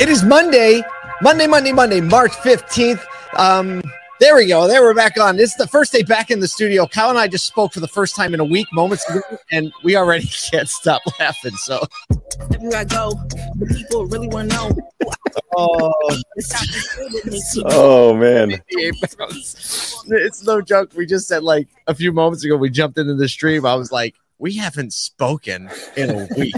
It is Monday, Monday, Monday, Monday, March 15th. Um, there we go. There we're back on. This is the first day back in the studio. Kyle and I just spoke for the first time in a week, moments ago, and we already can't stop laughing. So, Everywhere I go, the people really want to know. oh, It's time to feel it makes you- Oh man. it's no joke. We just said like a few moments ago, we jumped into the stream. I was like, we haven't spoken in a week.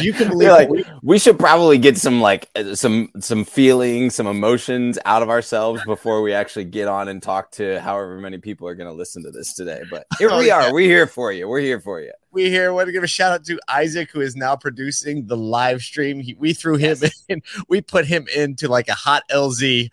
You can believe like, we- we should probably get some like uh, some some feelings, some emotions out of ourselves before we actually get on and talk to however many people are going to listen to this today. But here Oh, we yeah. are. We're here for you. We're here for you. we here want to give a shout out to Isaac, who is now producing the live stream. He, we threw him in, we put him into like a hot LZ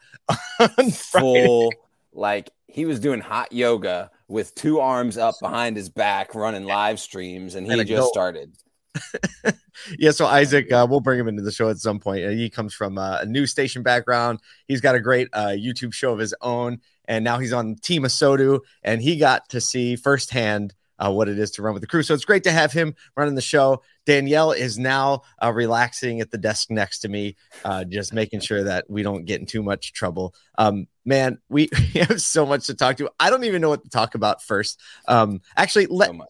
on Full like he was doing hot yoga with two arms up behind his back, running live streams, and he And just started. Yeah, so Isaac, uh, we'll bring him into the show at some point. Uh, he comes from uh, a news station background. He's got a great uh, YouTube show of his own, and now he's on Team ASOTU, and he got to see firsthand uh, what it is to run with the crew. So it's great to have him running the show. Danielle is now uh, relaxing at the desk next to me, uh, just making sure that we don't get in too much trouble. Um, man, we, we have so much to talk to. I don't even know what to talk about first. Um, actually, let so.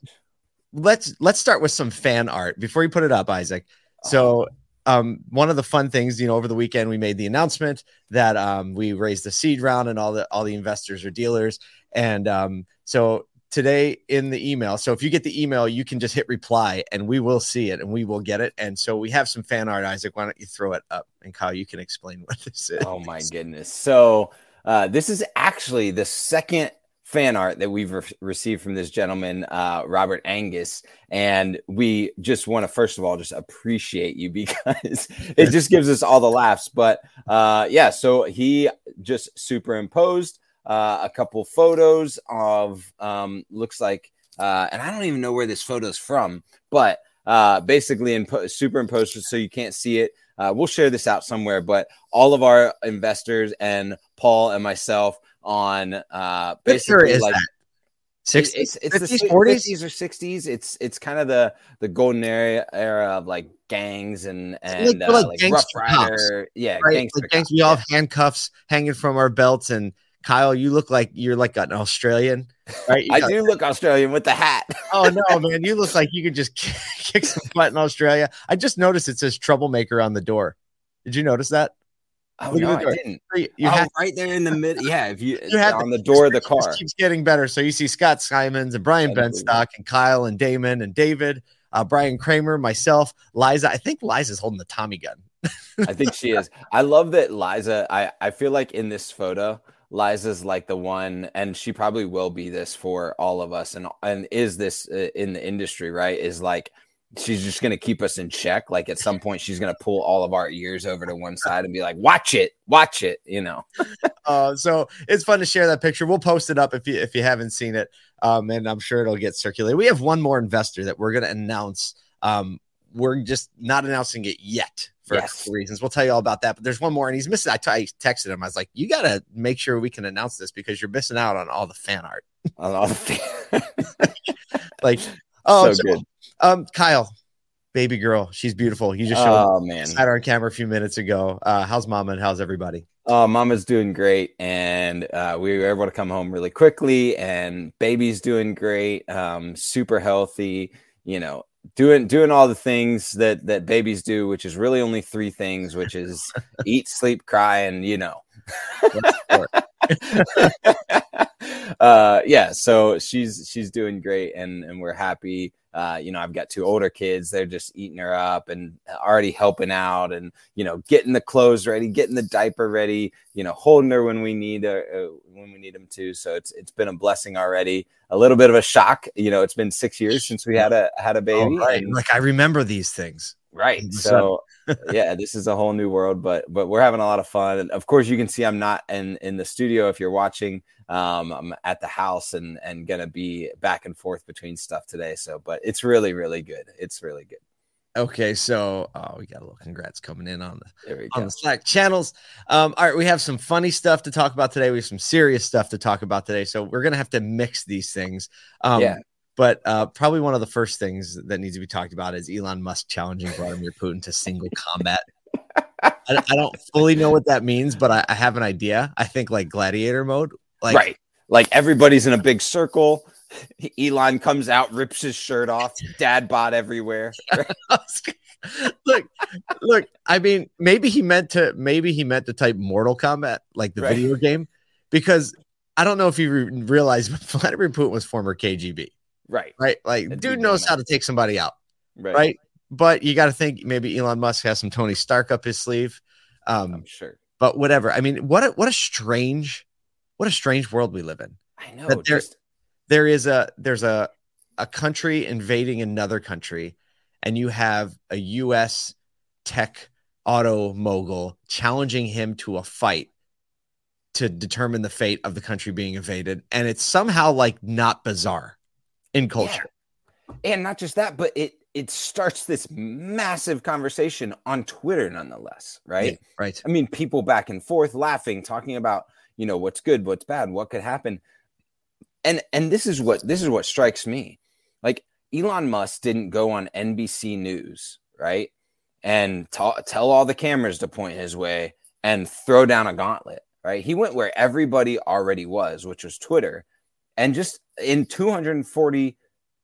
Let's let's start with some fan art before you put it up, Isaac. So um one of the fun things, you know, over the weekend we made the announcement that um we raised the seed round and all the all the investors are dealers. And um so today in the email, so if you get the email, you can just hit reply and we will see it and we will get it. And so we have some fan art, Isaac. Why don't you throw it up and Kyle, you can explain what this is. Oh my goodness. So uh, this is actually the second fan art that we've re- received from this gentleman, uh, Robert Angus. And we just want to, first of all, just appreciate you because it just gives us all the laughs. But uh, yeah, so he just superimposed uh, a couple photos of, um, looks like, uh, and I don't even know where this photo's from, but uh, basically in superimposed so you can't see it. Uh, we'll share this out somewhere, but all of our investors and Paul and myself on uh, basically is like that? 60s, it's, it's the 50s, si- 40s? 50s or 60s. It's it's kind of the the golden era era of like gangs and and like- uh, like like, Rough cops, Yeah, right? gangster Like, gangs, we all have handcuffs hanging from our belts. And Kyle, you look like you're like an Australian, right? You I do look Australian with the hat. Oh no, man, you look like you could just kick some butt in Australia. I just noticed it says troublemaker on the door. Did you notice that? Oh Look no, the I didn't. You, you oh, have right there in the middle. Yeah, if you, You have on the door of the car. Keeps getting better. So you see Scott Simons and Brian. Benstock and Kyle and Damon and David, uh, Brian Kramer, myself, Liza. I think Liza's holding the Tommy gun. I think she is. I love that Liza. I I feel like in this photo, Liza's like the one, and she probably will be this for all of us, and and is this uh, in the industry right? Is like she's just gonna keep us in check. Like at some point, she's gonna pull all of our ears over to one side and be like, "Watch it, watch it," you know. Uh, so it's fun to share that picture. We'll post it up if you if you haven't seen it, um, and I'm sure it'll get circulated. We have one more investor that we're going to announce. Um, we're just not announcing it yet for Yes. reasons. We'll tell you all about that. But there's one more, and he's missing. I t- I texted him. I was like, "You got to make sure we can announce this because you're missing out on all the fan art." On all the fan, Like, oh, so so, good. Um, Kyle, baby girl, she's beautiful. You just showed Oh man. had her on camera a few minutes ago. Uh, how's mama and how's everybody? Oh, mama's doing great, and uh, we were able to come home really quickly. And baby's doing great, um, super healthy. You know, doing doing all the things that that babies do, which is really only three things, which is eat, sleep, cry, and you know. uh, yeah, so she's she's doing great, and and we're happy. Uh, you know, I've got two older kids; they're just eating her up and already helping out, and you know, getting the clothes ready, getting the diaper ready. You know, holding her when we need her, uh, when we need them to. So it's it's been a blessing already. A little bit of a shock. You know, it's been six years since we had a had a baby. Oh, right. and- Like I remember these things. Right so yeah this is a whole new world but but we're having a lot of fun and of course you can see i'm not in in the studio if you're watching um i'm at the house and and gonna be back and forth between stuff today so but it's really really good it's really good Okay, so oh, we got a little congrats coming in on the on go the Slack channels. Um, all right, we have some funny stuff to talk about today. We have some serious stuff to talk about today. So we're gonna have to mix these things. Um, Yeah. But uh, probably one of the first things that needs to be talked about is Elon Musk challenging Vladimir Putin to single combat. I, I don't fully know what that means, but I, I have an idea. I think like gladiator mode, like right. Like everybody's in a big circle. Elon comes out, rips his shirt off, dad bod everywhere. look, look. I mean, maybe he meant to. Maybe he meant to type Mortal Kombat, like the Right. video game, because I don't know if you re- realize, but Vladimir Putin was former KGB, right. right? Like, That dude dude knows how to take somebody out, Right. right? But you got to think maybe Elon Musk has some Tony Stark up his sleeve. Um, I'm sure. but whatever. I mean, what a, what a strange, what a strange world we live in. I know. That there- Just there is a there's a a country invading another country and you have a US tech auto mogul challenging him to a fight to determine the fate of the country being invaded and it's somehow like not bizarre in culture and not just that, but it it starts this massive conversation on Twitter, nonetheless. Right. Yeah, right I mean, people back and forth laughing, talking about you know what's good, what's bad, what could happen, and and this is what this is what strikes me. Like Elon Musk didn't go on NBC News, right, and ta- tell all the cameras to point his way and throw down a gauntlet, right? He went where everybody already was, which was Twitter, and just in 240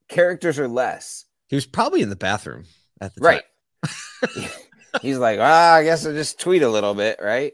characters or less, he was probably in the bathroom at the right. he's like ah i guess i'll just tweet a little bit right?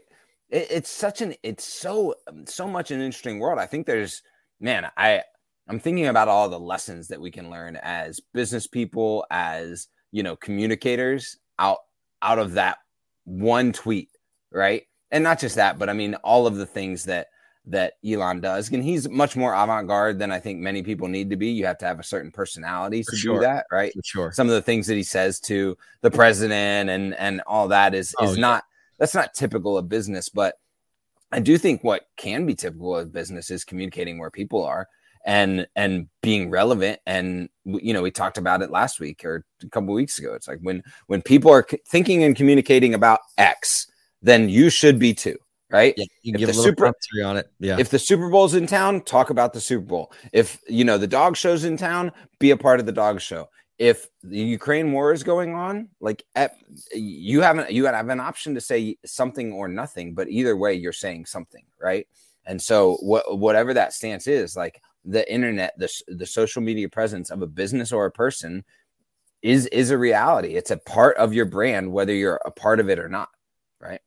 It, it's such an it's so so much an interesting world. I think there's man i i'm thinking about all the lessons that we can learn as business people as you know communicators out out of that one tweet right? And not just that but i mean all of the things that that Elon does. And he's much more avant garde than I think many people need to be. You have to have a certain personality For to sure. do that, right? for sure some of the things that he says to the president and and all that is Oh, is yeah. not that's not typical of business but i do think what can be typical of business is communicating where people are and and being relevant and you know we talked about it last week or a couple weeks ago it's like when when people are thinking and communicating about x then you should be too right yeah you give a the little super- commentary on it yeah if the Super Bowl's in town, talk about the Super Bowl. If you know the dog show's in town, be a part of the dog show. If the Ukraine war is going on, like at, you haven't you have an option to say something or nothing, but either way, you're saying something, right? And so what whatever that stance is, like the internet, the the social media presence of a business or a person is is a reality. It's a part of your brand, whether you're a part of it or not.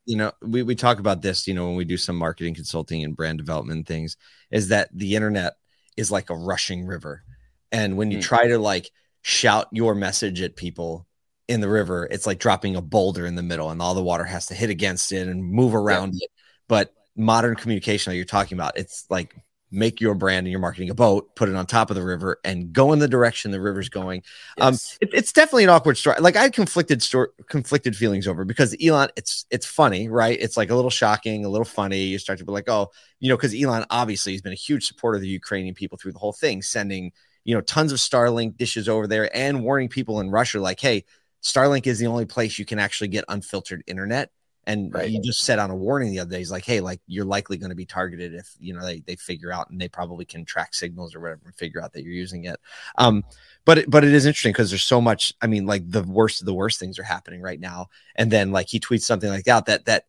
You know we, we talk about this you know when we do some marketing consulting and brand development things is that the internet is like a rushing river. And when you Hmm. try to like shout your message at people in the river it's like dropping a boulder in the middle and all the water has to hit against it and move around it. But modern communication that you're talking about it's like make your brand and your marketing a boat put it on top of the river and go in the direction the river's going Um, it, it's definitely an awkward story. Like I had conflicted story, conflicted feelings over because Elon, it's it's funny, right? It's like a little shocking, a little funny. You start to be like, oh, you know, because Elon obviously has been a huge supporter of the Ukrainian people through the whole thing, sending you know tons of Starlink dishes over there and warning people in Russia, like, hey, Starlink is the only place you can actually get unfiltered internet. And Right. he just said on a warning the other day. He's like, hey, like you're likely going to be targeted if you know they they figure out and they probably can track signals or whatever and figure out that you're using it. Um, but it, but it is interesting because there's so much. I mean, like the worst of the worst things are happening right now, and then like he tweets something like that that that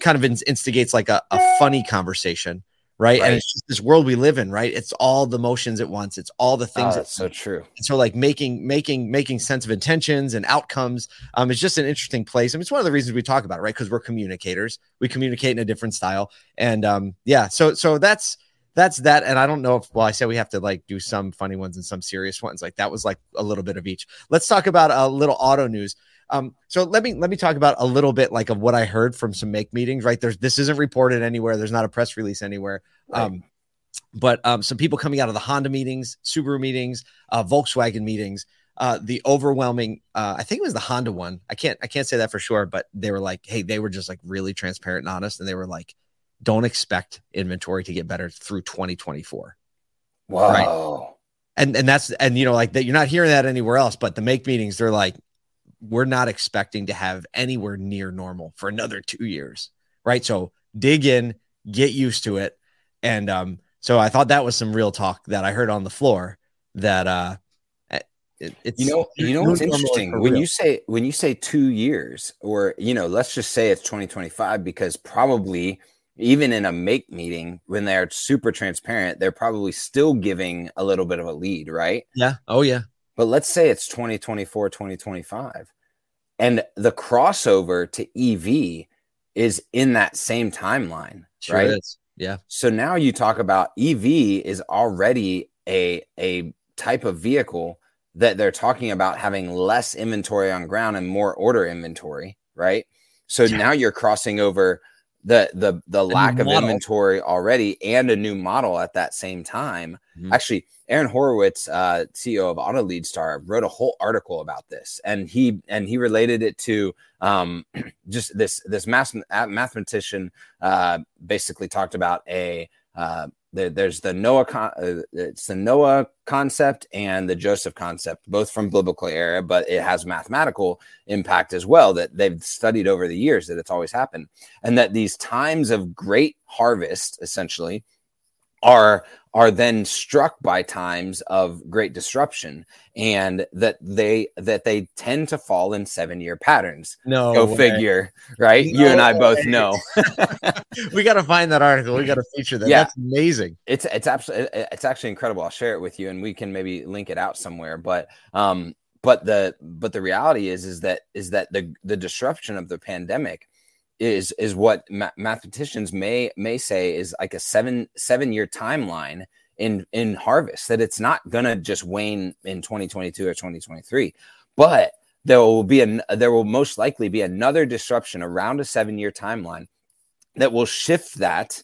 kind of instigates like a, a funny conversation, right? Right. And it's just this world we live in, right? It's all the motions at once. It's all the Oh, things. that's at so true. and so like making making making sense of intentions and outcomes um is just an interesting place. I mean, it's one of the reasons we talk about it, right? Because we're communicators. We communicate in a different style. And um yeah, so so that's that's that. And I don't know if well, I said we have to like do some funny ones and some serious ones. Like that was like a little bit of each. Let's talk about a little auto news. Um, so let me let me talk about a little bit like of what I heard from some make meetings, right? There's this isn't reported anywhere, there's not a press release anywhere. Right. Um, but um, some people coming out of the Honda meetings, Subaru meetings, uh, Volkswagen meetings, uh, the overwhelming, uh, I think it was the Honda one. I can't, I can't say that for sure, but they were like, hey, they were just like really transparent and honest, and they were like, don't expect inventory to get better through 2024. Wow. And and that's and you know like that you're not hearing that anywhere else, but the make meetings they're like, we're not expecting to have anywhere near normal for another two years, right? So dig in, get used to it, and um, so I thought that was some real talk that I heard on the floor that uh, it, it's You know, you know what's interesting when real. you say when you say two years, or you know, let's just say it's 2025, because probably even in a make meeting when they're super transparent, they're probably still giving a little bit of a lead, right? yeah, oh yeah, But let's say it's 2024, 2025, and the crossover to EV is in that same timeline, sure right? is. Yeah, So now you talk about EV is already a a type of vehicle that they're talking about having less inventory on ground and more order inventory, right? So Yeah. now you're crossing over the the the lack of model. inventory already and a new model at that same time. Mhm. Actually, Aaron Horowitz, uh, CEO of AutoLeadStar, wrote a whole article about this, and he and he related it to um, just this this math, mathematician uh, basically talked about a uh, there, there's the Noah con- uh, it's the Noah concept and the Joseph concept, both from biblical era, but it has mathematical impact as well that they've studied over the years that it's always happened, and that these times of great harvest essentially are are then struck by times of great disruption and that they that they tend to fall in seven year patterns no go way. figure right you and i No both know we got to find that article. We got to feature that. Yeah. That's amazing. it's it's absolutely it's actually incredible i'll share it with you and we can maybe link it out somewhere but um but the but the reality is is that is that the the disruption of the pandemic is is what ma- mathematicians may may say is like a seven seven year timeline in in harvest that it's not gonna just wane in 2022 or 2023 but there will be an there will most likely be another disruption around a seven year timeline that will shift that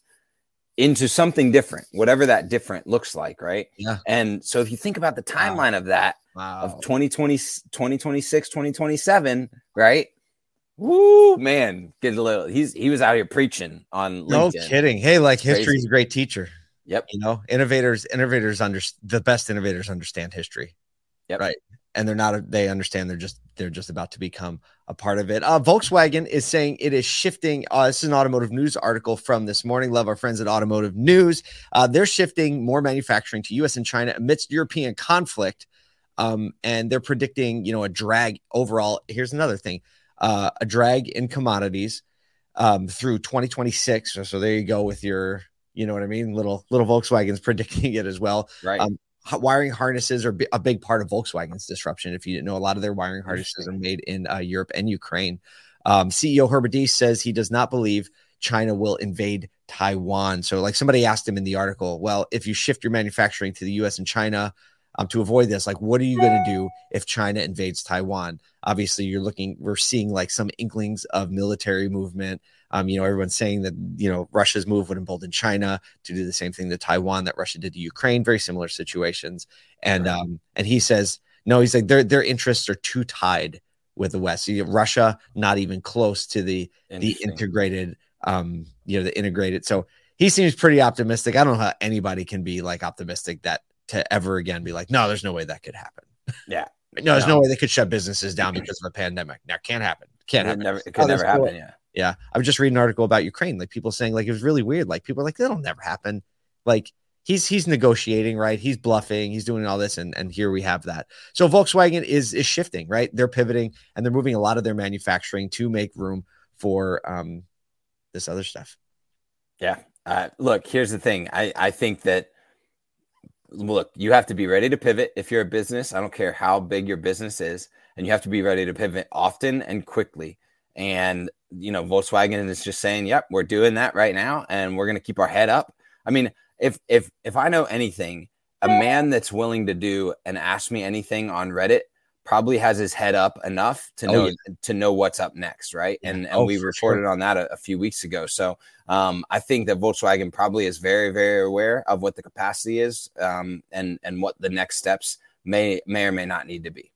into something different whatever that different looks like right Yeah. and so if you think about the timeline of that Wow. of 2020 2026 2027 right Woo, man, get a little. He's he was out here preaching on No kidding. Hey, like It's crazy. history's a great teacher. Yep. You know, innovators, innovators under the best innovators understand history. Yep. Right. And they're not. They understand. They're just. They're just about to become a part of it. Uh, Volkswagen is saying it is shifting. Uh, this is an automotive news article from this morning. Love our friends at Automotive News. Uh, they're shifting more manufacturing to U.S. and China amidst European conflict. Um, and they're predicting, you know, a drag overall. Here's another thing: uh, a drag in commodities um, through 2026. So, so there you go with your, you know what I mean? Little little Volkswagen's predicting it as well. right? Um, wiring harnesses are a big part of Volkswagen's disruption. If you didn't know, a lot of their wiring harnesses are made in uh, Europe and Ukraine. Um, CEO Herbert Diess says he does not believe China will invade Taiwan. So, like somebody asked him in the article, well, if you shift your manufacturing to the U.S. and China um, to avoid this, like, what are you going to do if China invades Taiwan? Obviously, you're looking, we're seeing like some inklings of military movement. Um, you know, everyone's saying that you know Russia's move would embolden China to do the same thing to Taiwan that Russia did to Ukraine. Very similar situations. And um, and he says no. He's like their their interests are too tied with the West. You know, Russia not even close to the the integrated um you know the integrated. So he seems pretty optimistic. I don't know how anybody can be like optimistic that to ever again be like no, there's no way that could happen. Yeah. No, there's no No. way they could shut businesses down because of a pandemic. Now can't happen. Can't it happen. never, it Oh, could that's never cool. happen. Yeah. Yeah. I was just reading an article about Ukraine, like people saying like it was really weird. Like people are like, that'll never happen. Like he's he's negotiating, right? He's bluffing, he's doing all this, and and here we have that. So Volkswagen is is shifting, right? They're pivoting and they're moving a lot of their manufacturing to make room for um this other stuff. Yeah. Uh, look, here's the thing. I, I think that look, you have to be ready to pivot if you're a business. I don't care how big your business is, and you have to be ready to pivot often and quickly. And you know, Volkswagen is just saying, "Yep, we're doing that right now, and we're going to keep our head up." I mean, if if if I know anything, a man that's willing to do and ask me anything on Reddit probably has his head up enough to Oh, know yeah. to know what's up next, right? Yeah. And and Oh, we reported on that a, a few weeks ago. So um, I think that Volkswagen probably is very, very aware of what the capacity is um, and and what the next steps may may or may not need to be.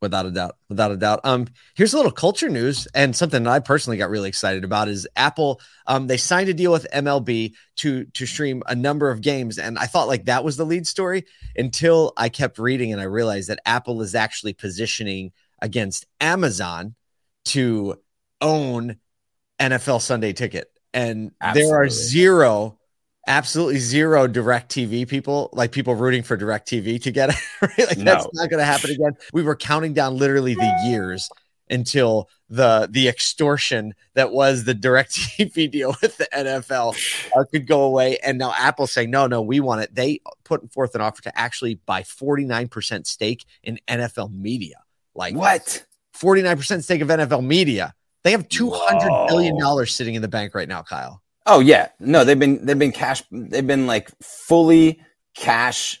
Without a doubt, without a doubt. Um, here's a little culture news and something that I personally got really excited about is Apple. Um, they signed a deal with MLB to to stream a number of games, and I thought like that was the lead story until I kept reading and I realized that Apple is actually positioning against Amazon to own NFL Sunday Ticket, and there are zero absolutely zero DirecTV people, like people rooting for DirecTV to get it. Right? Like that's not going to happen again. We were counting down literally the years until the the extortion that was the direct TV deal with the NFL uh, could go away. And now Apple's saying, no, no, we want it. They put forth an offer to actually buy 49% stake in NFL media. Like What? 49% stake of NFL media. They have 200 billion Whoa. dollars sitting in the bank right now, Kyle. Oh yeah, no, they've been they've been cash they've been like fully cash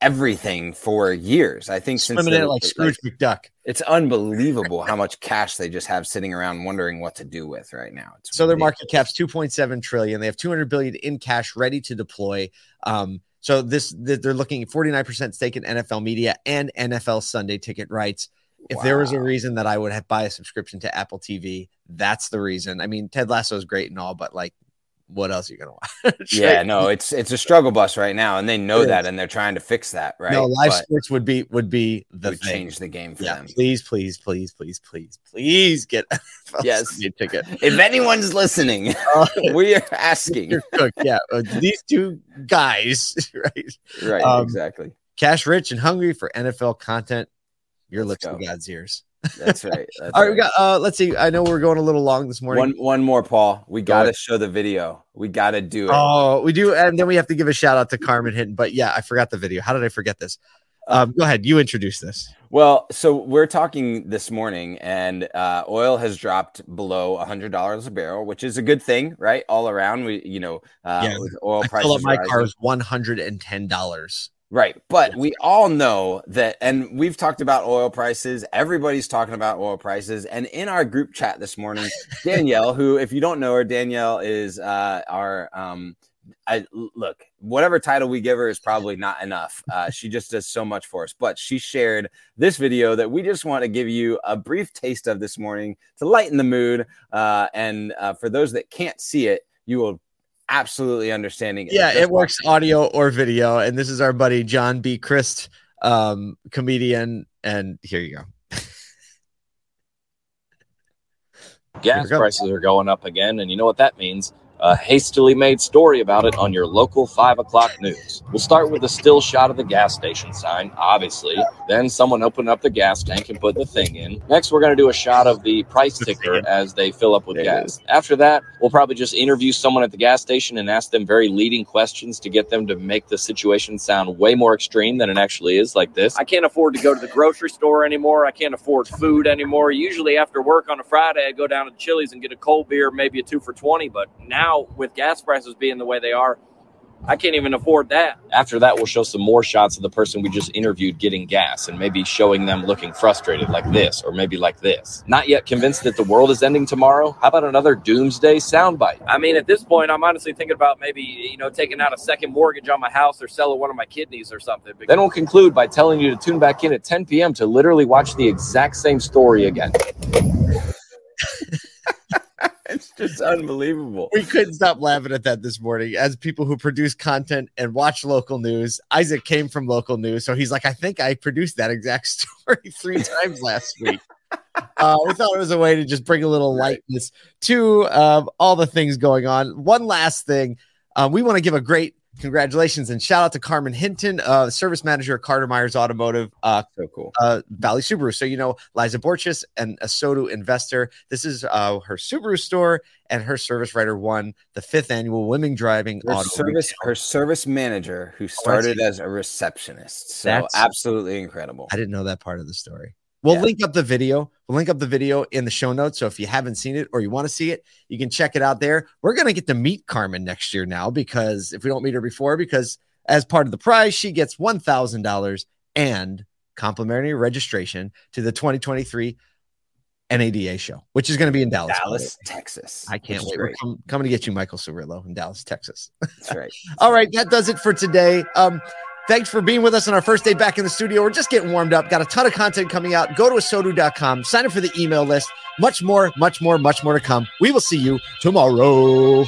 everything for years. I think since Swimming in the- it like Scrooge McDuck. it's unbelievable how much cash they just have sitting around wondering what to do with right now. It's So their ridiculous. market cap's 2.7 trillion. They have 200 billion in cash ready to deploy. Um, so this they're looking at 49% stake in NFL media and NFL Sunday ticket rights. If there was a reason that I would have buy a subscription to Apple TV, that's the reason. I mean, Ted Lasso is great and all, but like, what else are you gonna watch? Yeah, right? no, it's it's a struggle bus right now, and they know It that, is. and they're trying to fix that, right? No, live But sports would be would be the would change the game for Yeah, them. please, please, please, please, please, please get a Yes. Ticket. If anyone's listening, Uh, we are asking. you're. Yeah, uh, these two guys, right? Right, Um, exactly. Cash rich and hungry for NFL content. Your lips to. God's ears. That's right. That's All right, we got. Uh, let's see. I know we're going a little long this morning. one one more, Paul. We Go got to show the video. We got to do it. Oh, we do, and then we have to give a shout out to Carmen Hinton. But yeah, I forgot the video. How did I forget this? Um, go ahead. You introduce this. Well, so we're talking this morning, and uh, oil has dropped below hundred dollars a barrel, which is a good thing, right? All around, we you know, uh, Yeah. with oil I prices up my car is one hundred and ten dollars. Right. But we all know that, and we've talked about oil prices. Everybody's talking about oil prices. And in our group chat this morning, Danielle, who, if you don't know her, Danielle is uh, our, um, I look, whatever title we give her is probably not enough. Uh, she just does so much for us. But she shared this video that we just want to give you a brief taste of this morning to lighten the mood. Uh, and uh, for those that can't see it, you will absolutely understanding it. Yeah, it works audio or video. And this is our buddy John B. Crist, um, comedian. And here you go. gas we go. prices are going up again, and you know what that means? A hastily made story about it on your local five o'clock news. We'll start with a still shot of the gas station sign, obviously. Then someone opened up the gas tank and put the thing in. Next, we're going to do a shot of the price ticker as they fill up with There gas. After that, we'll probably just interview someone at the gas station and ask them very leading questions to get them to make the situation sound way more extreme than it actually is, like this. I can't afford to go to the grocery store anymore. I can't afford food anymore. Usually after work on a Friday, I go down to Chili's and get a cold beer, maybe a two for 20. But now with gas prices being the way they are, I can't even afford that. After that, we'll show some more shots of the person we just interviewed getting gas and maybe showing them looking frustrated like this or maybe like this. Not yet convinced that the world is ending tomorrow? How about another doomsday soundbite? I mean, at this point, I'm honestly thinking about maybe, you know, taking out a second mortgage on my house or selling one of my kidneys or something. Then we'll conclude by telling you to tune back in at 10 p.m. to literally watch the exact same story again. It's just unbelievable. We couldn't stop laughing at that this morning as people who produce content and watch local news. Isaac came from local news, so he's like, I think I produced that exact story three times last week. Uh, we thought it was a way to just bring a little lightness to um, all the things going on. One last thing, um, we want to give a great congratulations and shout out to Carmen Hinton, uh, service manager at Carter Myers Automotive. Uh, So cool. uh, Valley Subaru. So, you know, Liza Borches and ASOTU investor. This is uh, her Subaru store, and her service writer won the fifth annual Women Driving Her Auto service, Retail. her service manager, who started as a receptionist. So That's- absolutely incredible. I didn't know that part of the story. We'll Yeah. link up the video. We'll link up the video in the show notes. So if you haven't seen it or you want to see it, you can check it out there. We're going to get to meet Carmen next year now because if we don't meet her before, because as part of the prize, she gets $1,000 and complimentary registration to the 2023 NADA show, which is going to be in Dallas. by the way. Dallas, Texas. I can't wait. We're com- coming to get you, Michael Cirillo, in Dallas, Texas. That's right. All right, that does it for today. Um, thanks for being with us on our first day back in the studio. We're just getting warmed up. Got a ton of content coming out. Go to asotu.com, sign up for the email list. Much more, much more, much more to come. We will see you tomorrow.